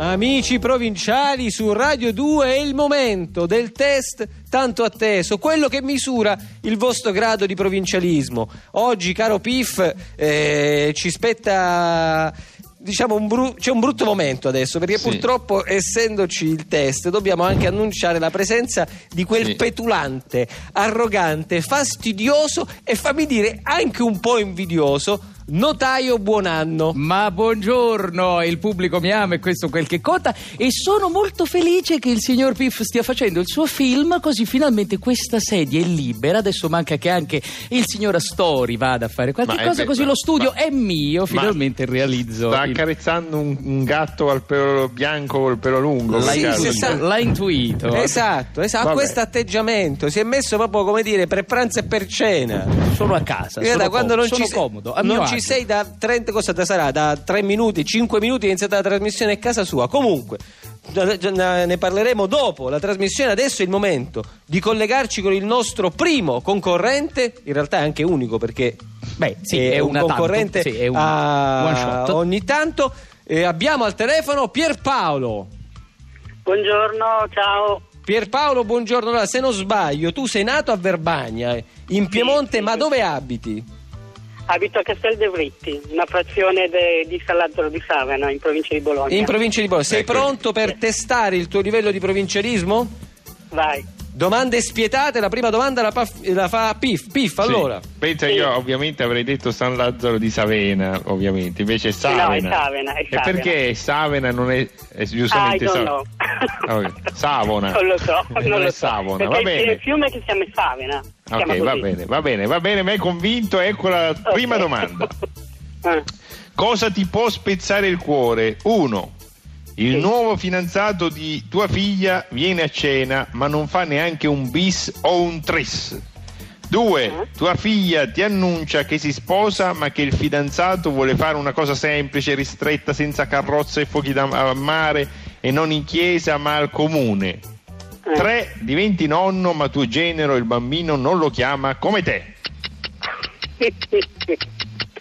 Amici provinciali su Radio 2 è il momento del test tanto atteso, quello che misura il vostro grado di provincialismo. Oggi, caro Pif, eh, ci spetta diciamo un bru- c'è un brutto momento adesso perché Sì. purtroppo essendoci il test dobbiamo anche annunciare la presenza di quel Sì. petulante, arrogante, fastidioso e fammi dire anche un po' invidioso notaio Buonanno. Ma buongiorno, il pubblico mi ama e questo quel che conta e sono molto felice che il signor Piff stia facendo il suo film così finalmente questa sedia è libera, adesso manca che anche il signor Astori vada a fare qualche Ma cosa così lo studio ma- è mio, finalmente realizzo Sta il- accarezzando un, un gatto al pelo bianco col pelo lungo. L'ha, Sì, intuito, sa- l'ha intuito. Esatto, esatto, ha questo atteggiamento, si è messo proprio come dire per pranzo e per cena. Sono a casa, Guarda, sono, quando com- non, sono ci, comodo, a non mio ci sei da 30, cosa da sarà? Da 3 minuti, 5 minuti è iniziata la trasmissione a casa sua. Comunque, ne parleremo dopo la trasmissione. Adesso è il momento di collegarci con il nostro primo concorrente, in realtà è anche unico perché Beh, sì, è, è un concorrente tanto, sì, è un a- ogni tanto. Eh, abbiamo al telefono Pierpaolo. Buongiorno, ciao. Pierpaolo, buongiorno. Allora, se non sbaglio, tu sei nato a Verbagna, eh, in Piemonte, sì, ma dove abiti? Abito a Castel de Vritti, una frazione de- di San Lazzaro di Savena, in provincia di Bologna. In provincia di Bologna. Sei Ecco. pronto per Sì. testare il tuo livello di provincialismo? Vai. Domande spietate, la prima domanda la, pa- la fa Pif. Pif, Sì. allora. Pensa Sì. io ovviamente avrei detto San Lazzaro di Savena, ovviamente, invece è no, è Savena. Savena, è E Savena. perché Savena non è, è giustamente. Ah, ok. Savona. non lo so, Non non è lo so. Savona, va bene. il fiume che si chiama Savena. si chiama Ok, va così. bene, va bene, va bene, mi hai convinto, ecco la Ok. prima domanda. Ah, Cosa ti può spezzare il cuore? Uno, il Sì. nuovo fidanzato di tua figlia viene a cena ma non fa neanche un bis o un tris. Due, Eh? tua figlia ti annuncia che si sposa ma che il fidanzato vuole fare una cosa semplice, ristretta, senza carrozza e fuochi da mare e non in chiesa ma al comune. eh. Tre, diventi nonno ma tuo genero il bambino non lo chiama come te.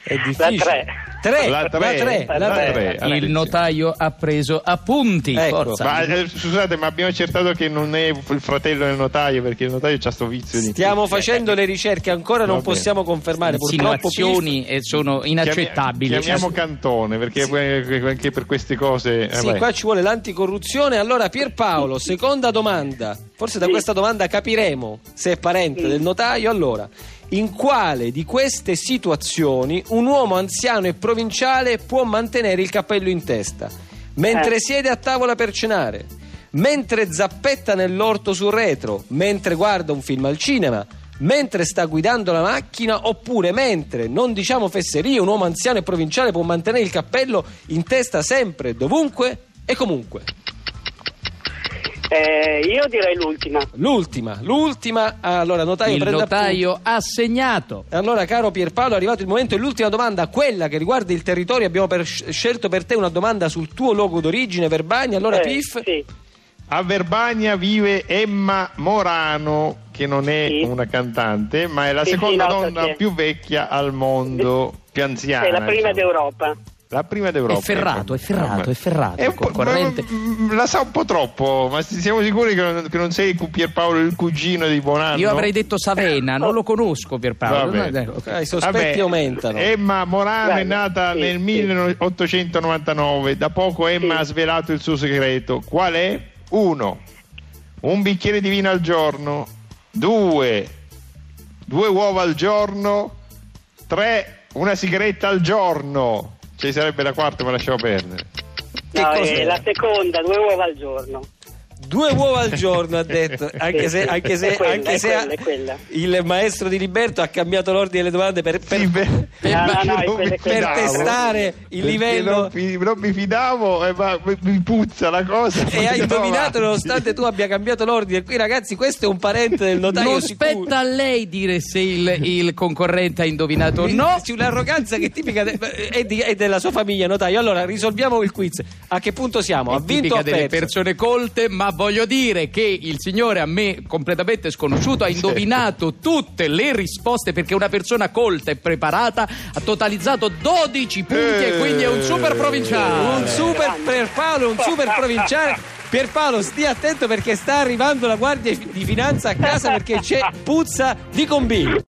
È La difficile. Tre. La la tre, tre, la la tre. tre. Il Attenzione. notaio ha preso appunti. Ecco. Ma eh, scusate, ma abbiamo accertato che non è il fratello del notaio perché il notaio c'ha sto vizio di. Stiamo facendo le ricerche, ancora non possiamo confermare. Purtroppo Insinuazioni eh, sono inaccettabili. Chiami- Chiamiamo Cantone perché poi- anche per queste cose. eh, Sì, vai. qua ci vuole l'anticorruzione. Allora, Pierpaolo, seconda domanda. Forse da Sì. questa domanda capiremo se è parente Mm. del notaio. Allora, in quale di queste situazioni un uomo anziano e provinciale può mantenere il cappello in testa? Mentre Eh. siede a tavola per cenare, mentre zappetta nell'orto sul retro, mentre guarda un film al cinema, mentre sta guidando la macchina, oppure mentre, non diciamo fesserie, un uomo anziano e provinciale può mantenere il cappello in testa sempre, dovunque e comunque. Eh, io direi l'ultima. L'ultima, l'ultima, allora notaio Il notaio ha segnato. Allora caro Pierpaolo è arrivato il momento e l'ultima domanda, quella che riguarda il territorio, abbiamo per- scelto per te una domanda sul tuo luogo d'origine, Verbagna, allora Eh, Pif, Sì. A Verbania vive Emma Morano, che non è Sì. una cantante, ma è la Sì, sì, seconda no, so donna più vecchia al mondo, più anziana. È la prima insomma. d'Europa. La prima d'Europa. È ferrato, ecco. è ferrato, è ferrato, È un concorrente. ma- ma- la sa un po' troppo, ma siamo sicuri che non, che non sei Pierpaolo il cugino di Buonanno? Io avrei detto Savena, non lo conosco Pierpaolo. Va bene. No, eh, ok. Ah, i sospetti Vabbè, aumentano. Emma Morano è Bene, nata sì, nel sì. 1899. Da poco Emma Sì. ha svelato il suo segreto. Qual è? Uno, un bicchiere di vino al giorno. Due, due uova al giorno. Tre, una sigaretta al giorno. Ci sarebbe la quarta, ma lasciamo perdere. No, è la seconda, due uova al giorno. Due uova al giorno ha detto, anche se, anche se, quella, anche se quella, ha- quella. il maestro di Liberto ha cambiato l'ordine delle domande per, per- Sì, per, No, no, no, quella. per fidavo. testare il livello Non, mi- non mi fidavo, eh, ma mi- mi puzza la cosa. e hai indovinato avanti. nonostante tu abbia cambiato l'ordine. Qui ragazzi, questo è un parente del notaio Non sicuro. spetta a lei dire se il, il concorrente ha indovinato o no. C'è un'arroganza che è tipica de- è, di- è della sua famiglia, notaio. Allora, risolviamo il quiz. A che punto siamo? È Ha vinto o ha delle perso? persone colte ma voglio dire che il signore a me completamente sconosciuto ha indovinato tutte le risposte perché una persona colta e preparata ha totalizzato 12 punti e quindi è un super provinciale. Un super Pierpaolo, un super provinciale. Pierpaolo, stia attento perché sta arrivando la guardia di finanza a casa perché c'è puzza di combino.